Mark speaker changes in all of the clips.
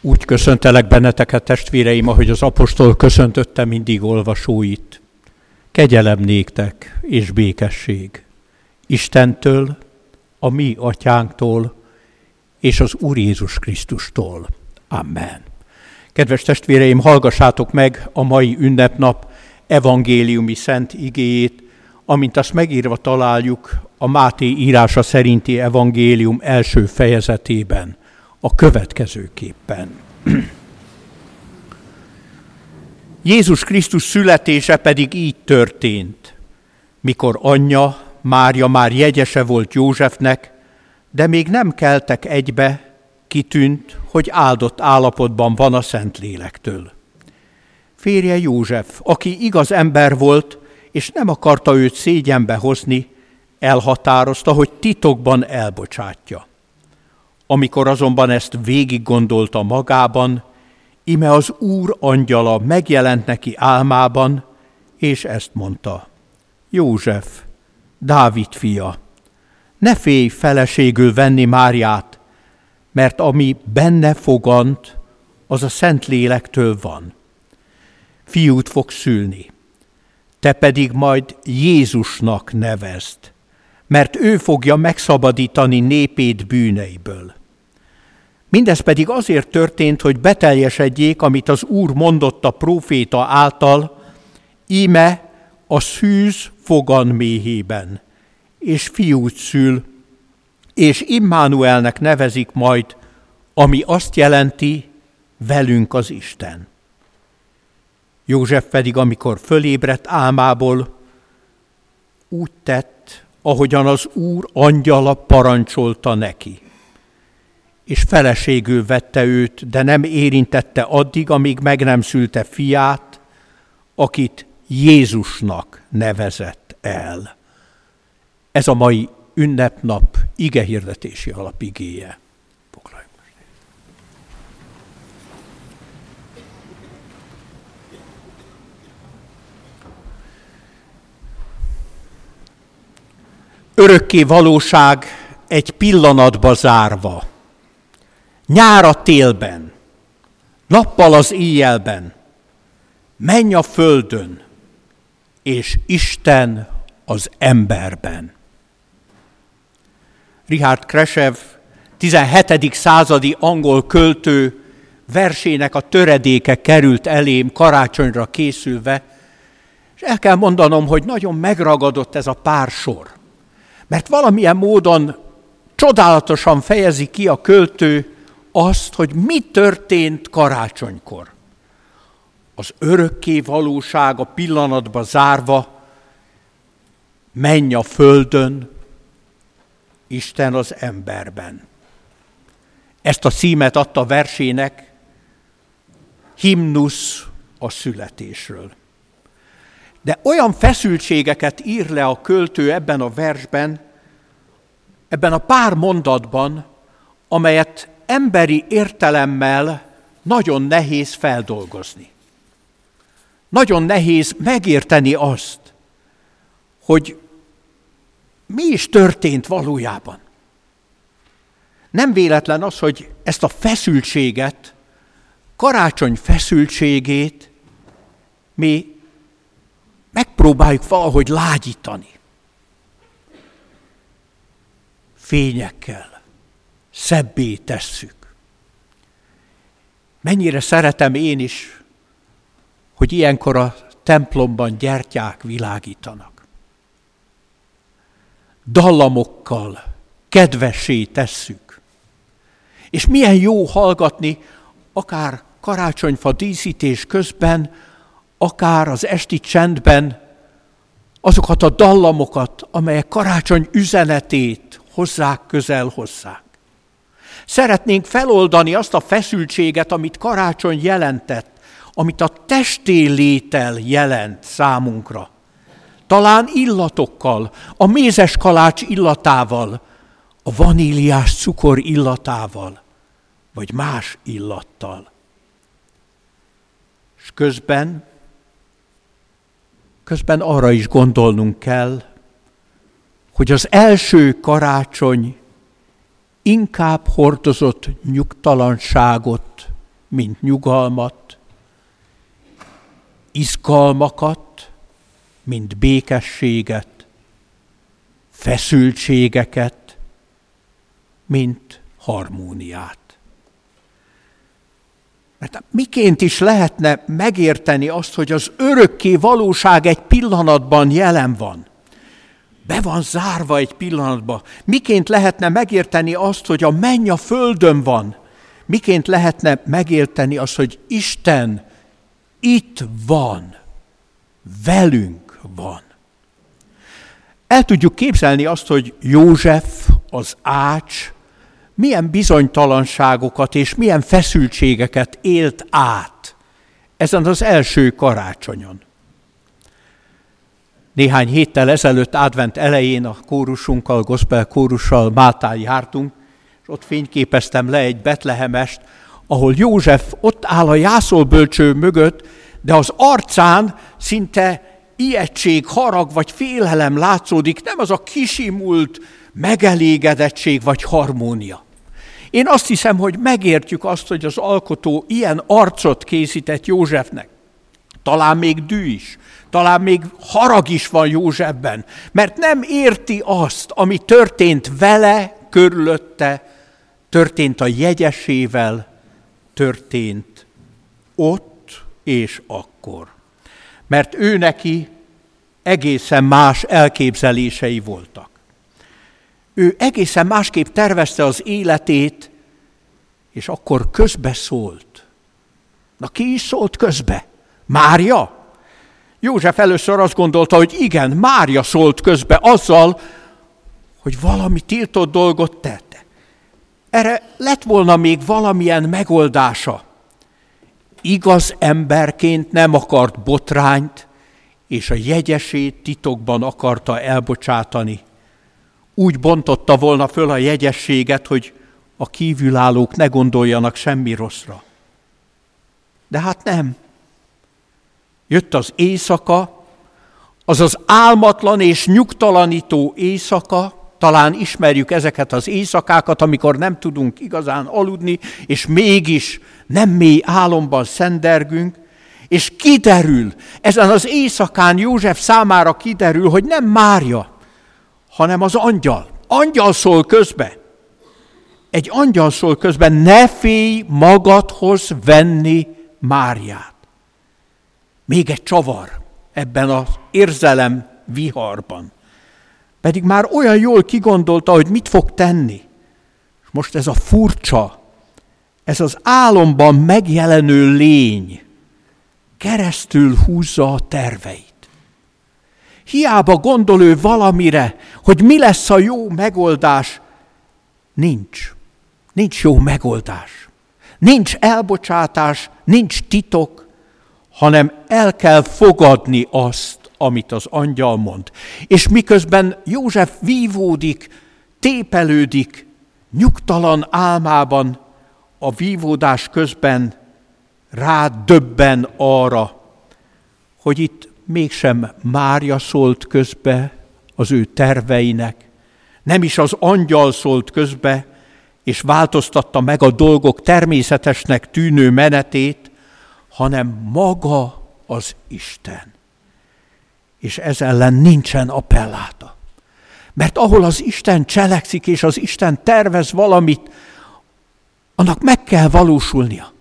Speaker 1: Úgy köszöntelek benneteket, testvéreim, ahogy az apostol köszöntötte mindig olvasóit. Kegyelem néktek és békesség. Istentől, a mi atyánktól és az Úr Jézus Krisztustól. Amen. Kedves testvéreim, hallgassátok meg a mai ünnepnap evangéliumi szent igéjét, amint azt megírva találjuk a Máté írása szerinti evangélium első fejezetében – a következőképpen. Jézus Krisztus születése pedig így történt, mikor anyja, Mária már jegyese volt Józsefnek, de még nem keltek egybe, kitűnt, hogy áldott állapotban van a Szentlélektől. Férje József, aki igaz ember volt, és nem akarta őt szégyenbe hozni, elhatározta, hogy titokban elbocsátja. Amikor azonban ezt végig gondolta magában, ime az Úr angyala megjelent neki álmában, és ezt mondta. József, Dávid fia, ne félj feleségül venni Máriát, mert ami benne fogant, az a Szent Lélektől van. Fiút fog szülni, te pedig majd Jézusnak nevezd, mert ő fogja megszabadítani népét bűneiből. Mindez pedig azért történt, hogy beteljesedjék, amit az Úr mondott a próféta által, íme a szűz fogan méhében, és fiút szül, és Immanuelnek nevezik majd, ami azt jelenti, velünk az Isten. József pedig, amikor fölébredt álmából, úgy tett, ahogyan az Úr angyala parancsolta neki és feleségül vette őt, de nem érintette addig, amíg meg nem szülte fiát, akit Jézusnak nevezett el. Ez a mai ünnepnap ige hirdetési alapigéje. Örökké valóság egy pillanatba zárva. Nyár a télben, nappal az éjjelben, menj a földön, és Isten az emberben. Richard Kresev, 17. századi angol költő versének a töredéke került elém karácsonyra készülve, és el kell mondanom, hogy nagyon megragadott ez a pár sor. Mert valamilyen módon csodálatosan fejezi ki a költő azt, hogy mi történt karácsonykor. Az örökké valóság a pillanatba zárva, menj a földön, Isten az emberben. Ezt a címet adta versének, himnusz a születésről. De olyan feszültségeket ír le a költő ebben a versben, ebben a pár mondatban, amelyet emberi értelemmel nagyon nehéz feldolgozni. Nagyon nehéz megérteni azt, hogy mi is történt valójában. Nem véletlen az, hogy ezt a feszültséget, karácsony feszültségét mi megpróbáljuk valahogy lágyítani. Fényekkel, szebbé tesszük. Mennyire szeretem én is, hogy ilyenkor a templomban gyertyák világítanak. Dallamokkal kedvessé tesszük. És milyen jó hallgatni, akár karácsonyfa díszítés közben, akár az esti csendben, azokat a dallamokat, amelyek karácsony üzenetét hozzák közel hozzák. Szeretnénk feloldani azt a feszültséget, amit karácsony jelentett, amit a testélétel jelent számunkra. Talán illatokkal, a mézes kalács illatával, a vaníliás cukor illatával, vagy más illattal. És közben, közben arra is gondolnunk kell, hogy az első karácsony inkább hordozott nyugtalanságot mint nyugalmat, izgalmakat, mint békességet, feszültségeket, mint harmóniát. Mert miként is lehetne megérteni azt, hogy az örökké valóság egy pillanatban jelen van? Be van zárva egy pillanatban. Miként lehetne megérteni azt, hogy a menny a földön van? Miként lehetne megérteni azt, hogy Isten itt van, velünk van? El tudjuk képzelni azt, hogy József, az ács, milyen bizonytalanságokat és milyen feszültségeket élt át ezen az első karácsonyon. Néhány héttel ezelőtt advent elején a kórusunkkal, gospel kórussal Máltán jártunk, és ott fényképeztem le egy betlehemest, ahol József ott áll a jászolbölcső mögött, de az arcán szinte ijegység, harag vagy félelem látszódik, nem az a kisimult megelégedettség vagy harmónia. Én azt hiszem, hogy megértjük azt, hogy az alkotó ilyen arcot készített Józsefnek. Talán még dű is, talán még harag is van Józsefben, mert nem érti azt, ami történt vele, körülötte, történt a jegyesével, történt ott és akkor. Mert ő neki egészen más elképzelései voltak. Ő egészen másképp tervezte az életét, és akkor közbe szólt. Na ki is szólt közbe? Mária? József először azt gondolta, hogy igen, Mária szólt közbe azzal, hogy valami tiltott dolgot tette. Erre lett volna még valamilyen megoldása. Igaz emberként nem akart botrányt, és a jegyesét titokban akarta elbocsátani úgy bontotta volna föl a jegyességet, hogy a kívülállók ne gondoljanak semmi rosszra. De hát nem. Jött az éjszaka, az az álmatlan és nyugtalanító éjszaka, talán ismerjük ezeket az éjszakákat, amikor nem tudunk igazán aludni, és mégis nem mély álomban szendergünk, és kiderül, ezen az éjszakán József számára kiderül, hogy nem Mária, hanem az angyal. Angyal szól közbe. Egy angyal szól közben, ne félj magadhoz venni Máriát. Még egy csavar ebben az érzelem viharban. Pedig már olyan jól kigondolta, hogy mit fog tenni. Most ez a furcsa, ez az álomban megjelenő lény keresztül húzza a terveit. Hiába gondol ő valamire, hogy mi lesz a jó megoldás. Nincs. Nincs jó megoldás. Nincs elbocsátás, nincs titok, hanem el kell fogadni azt, amit az angyal mond. És miközben József vívódik, tépelődik, nyugtalan álmában, a vívódás közben rá döbben arra, hogy itt mégsem Mária szólt közbe az ő terveinek, nem is az angyal szólt közbe, és változtatta meg a dolgok természetesnek tűnő menetét, hanem maga az Isten. És ez ellen nincsen appelláta. Mert ahol az Isten cselekszik, és az Isten tervez valamit, annak meg kell valósulnia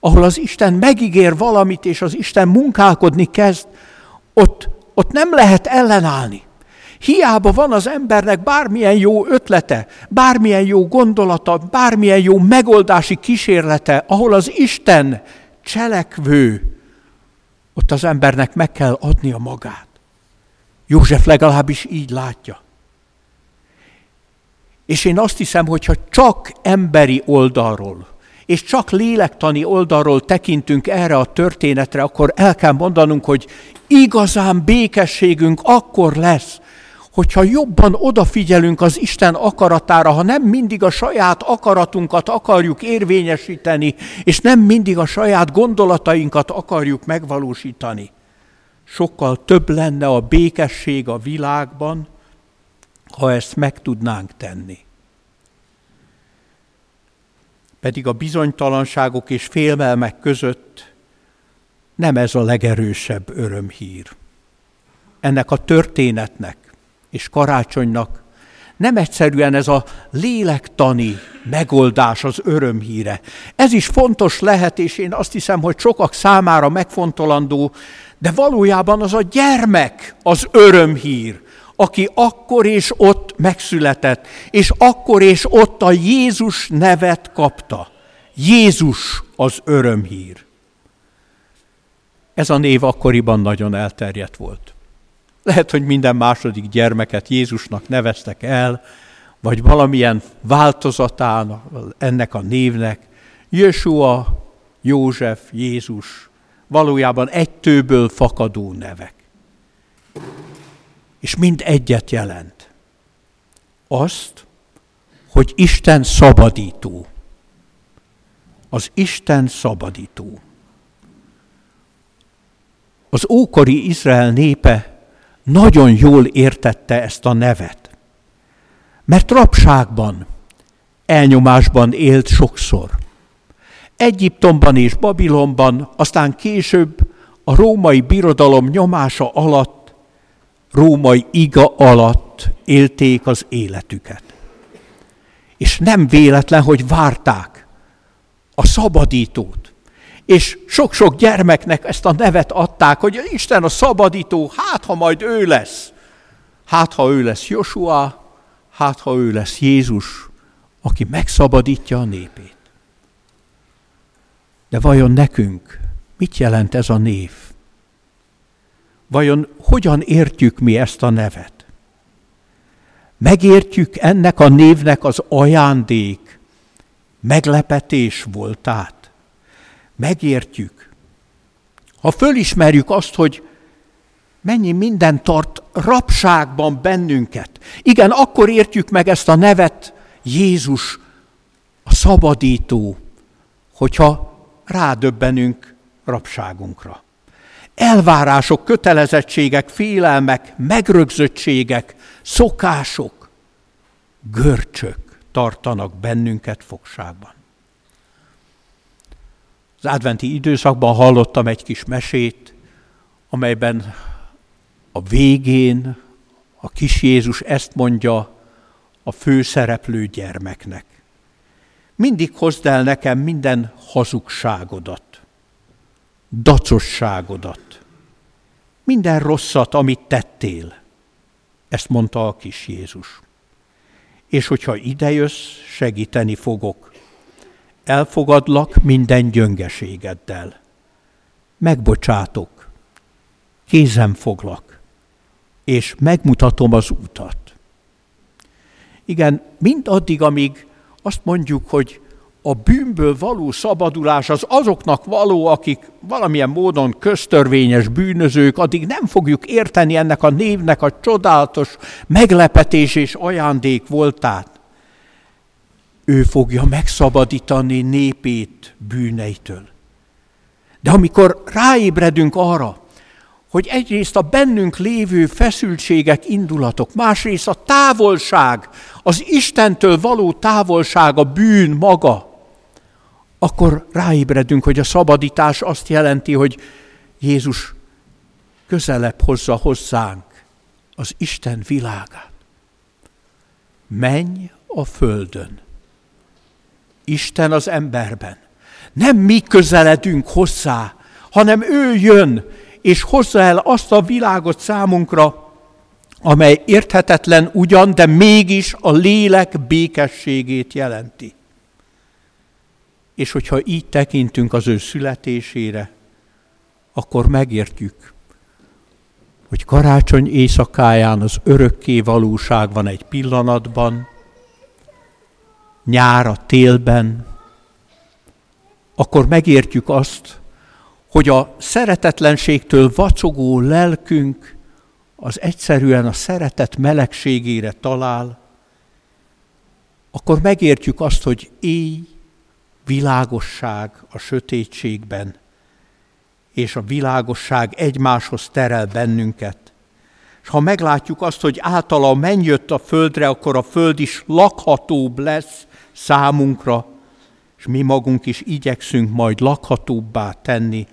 Speaker 1: ahol az Isten megígér valamit, és az Isten munkálkodni kezd, ott, ott nem lehet ellenállni. Hiába van az embernek bármilyen jó ötlete, bármilyen jó gondolata, bármilyen jó megoldási kísérlete, ahol az Isten cselekvő, ott az embernek meg kell adnia magát. József legalábbis így látja. És én azt hiszem, hogyha csak emberi oldalról, és csak lélektani oldalról tekintünk erre a történetre, akkor el kell mondanunk, hogy igazán békességünk akkor lesz, hogyha jobban odafigyelünk az Isten akaratára, ha nem mindig a saját akaratunkat akarjuk érvényesíteni, és nem mindig a saját gondolatainkat akarjuk megvalósítani. Sokkal több lenne a békesség a világban, ha ezt meg tudnánk tenni. pedig a bizonytalanságok és félmelmek között nem ez a legerősebb örömhír. Ennek a történetnek és karácsonynak nem egyszerűen ez a lélektani megoldás az örömhíre. Ez is fontos lehet, és én azt hiszem, hogy sokak számára megfontolandó, de valójában az a gyermek az örömhír, aki akkor és ott megszületett, és akkor és ott a Jézus nevet kapta. Jézus az örömhír. Ez a név akkoriban nagyon elterjedt volt. Lehet, hogy minden második gyermeket Jézusnak neveztek el, vagy valamilyen változatán ennek a névnek. Jesua, József, Jézus, valójában egy tőből fakadó nevek. És mind egyet jelent. Azt, hogy Isten szabadító. Az Isten szabadító. Az ókori Izrael népe nagyon jól értette ezt a nevet. Mert rabságban, elnyomásban élt sokszor. Egyiptomban és Babilonban, aztán később a római birodalom nyomása alatt, római iga alatt élték az életüket. És nem véletlen, hogy várták a szabadítót, és sok-sok gyermeknek ezt a nevet adták, hogy Isten a szabadító, hát ha majd ő lesz. Hát ha ő lesz Josua, hát ha ő lesz Jézus, aki megszabadítja a népét. De vajon nekünk mit jelent ez a név? Vajon hogyan értjük mi ezt a nevet? Megértjük ennek a névnek az ajándék, meglepetés voltát? Megértjük, ha fölismerjük azt, hogy mennyi minden tart rapságban bennünket, igen, akkor értjük meg ezt a nevet Jézus, a szabadító, hogyha rádöbbenünk rapságunkra. Elvárások, kötelezettségek, félelmek, megrögzöttségek, szokások, görcsök tartanak bennünket fogságban. Az adventi időszakban hallottam egy kis mesét, amelyben a végén a kis Jézus ezt mondja a főszereplő gyermeknek. Mindig hozd el nekem minden hazugságodat, dacosságodat, minden rosszat, amit tettél. Ezt mondta a kis Jézus. És hogyha idejössz, segíteni fogok elfogadlak minden gyöngeségeddel. Megbocsátok, kézem foglak, és megmutatom az utat. Igen, mind addig, amíg azt mondjuk, hogy a bűnből való szabadulás az azoknak való, akik valamilyen módon köztörvényes bűnözők, addig nem fogjuk érteni ennek a névnek a csodálatos meglepetés és ajándék voltát ő fogja megszabadítani népét bűneitől. De amikor ráébredünk arra, hogy egyrészt a bennünk lévő feszültségek, indulatok, másrészt a távolság, az Istentől való távolság, a bűn maga, akkor ráébredünk, hogy a szabadítás azt jelenti, hogy Jézus közelebb hozza hozzánk az Isten világát. Menj a földön. Isten az emberben. Nem mi közeledünk hozzá, hanem ő jön, és hozza el azt a világot számunkra, amely érthetetlen ugyan, de mégis a lélek békességét jelenti. És hogyha így tekintünk az ő születésére, akkor megértjük, hogy karácsony éjszakáján az örökké valóság van egy pillanatban, nyár a télben, akkor megértjük azt, hogy a szeretetlenségtől vacogó lelkünk az egyszerűen a szeretet melegségére talál, akkor megértjük azt, hogy éj, világosság a sötétségben, és a világosság egymáshoz terel bennünket. És ha meglátjuk azt, hogy általa jött a földre, akkor a föld is lakhatóbb lesz, számunkra, és mi magunk is igyekszünk majd lakhatóbbá tenni,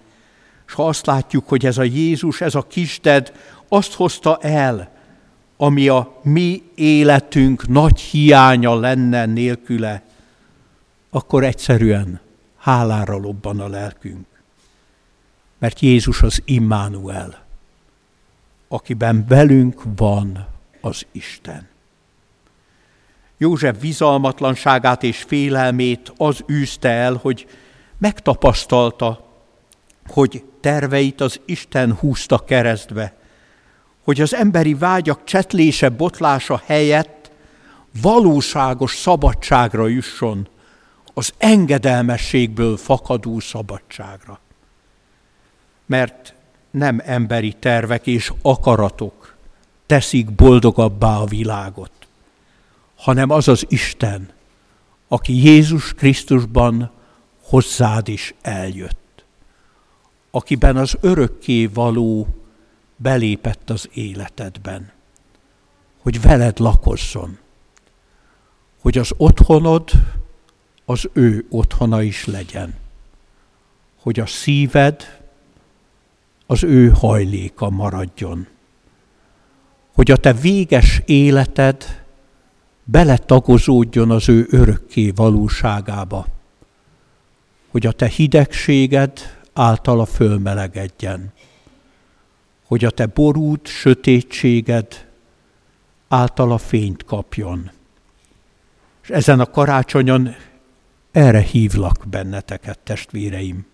Speaker 1: és ha azt látjuk, hogy ez a Jézus, ez a kisded azt hozta el, ami a mi életünk nagy hiánya lenne nélküle, akkor egyszerűen hálára lobban a lelkünk. Mert Jézus az Immanuel, akiben velünk van az Isten. József bizalmatlanságát és félelmét az űzte el, hogy megtapasztalta, hogy terveit az Isten húzta keresztbe, hogy az emberi vágyak csetlése, botlása helyett valóságos szabadságra jusson, az engedelmességből fakadó szabadságra. Mert nem emberi tervek és akaratok teszik boldogabbá a világot, hanem az az Isten, aki Jézus Krisztusban hozzád is eljött, akiben az örökké való belépett az életedben, hogy veled lakozzon, hogy az otthonod az ő otthona is legyen, hogy a szíved az ő hajléka maradjon, hogy a te véges életed beletagozódjon az ő örökké valóságába, hogy a te hidegséged általa fölmelegedjen, hogy a te borút sötétséged általa fényt kapjon. És ezen a karácsonyon erre hívlak benneteket, testvéreim.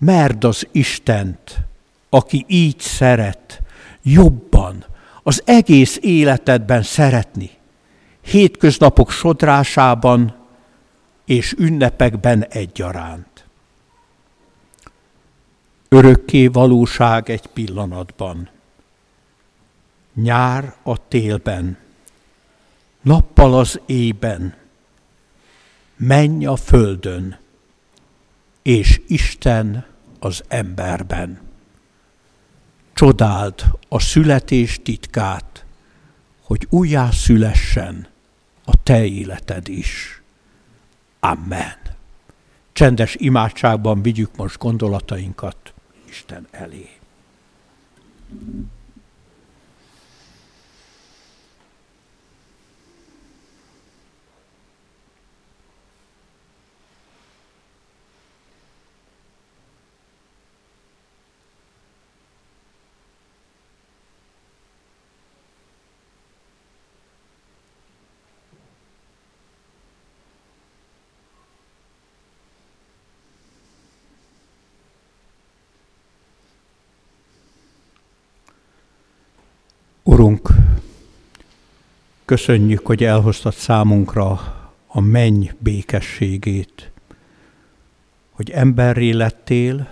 Speaker 1: Merd az Istent, aki így szeret, jobban, az egész életedben szeretni. Hétköznapok sodrásában és ünnepekben egyaránt örökké valóság egy pillanatban. Nyár a télben, nappal az éjben, menj a földön, és Isten az emberben. Csodáld a születés titkát, hogy újjá szülessen a te életed is. Amen. Csendes imádságban vigyük most gondolatainkat Isten elé. Urunk, köszönjük, hogy elhoztad számunkra a menny békességét, hogy emberré lettél,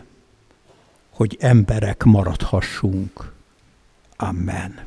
Speaker 1: hogy emberek maradhassunk. Amen.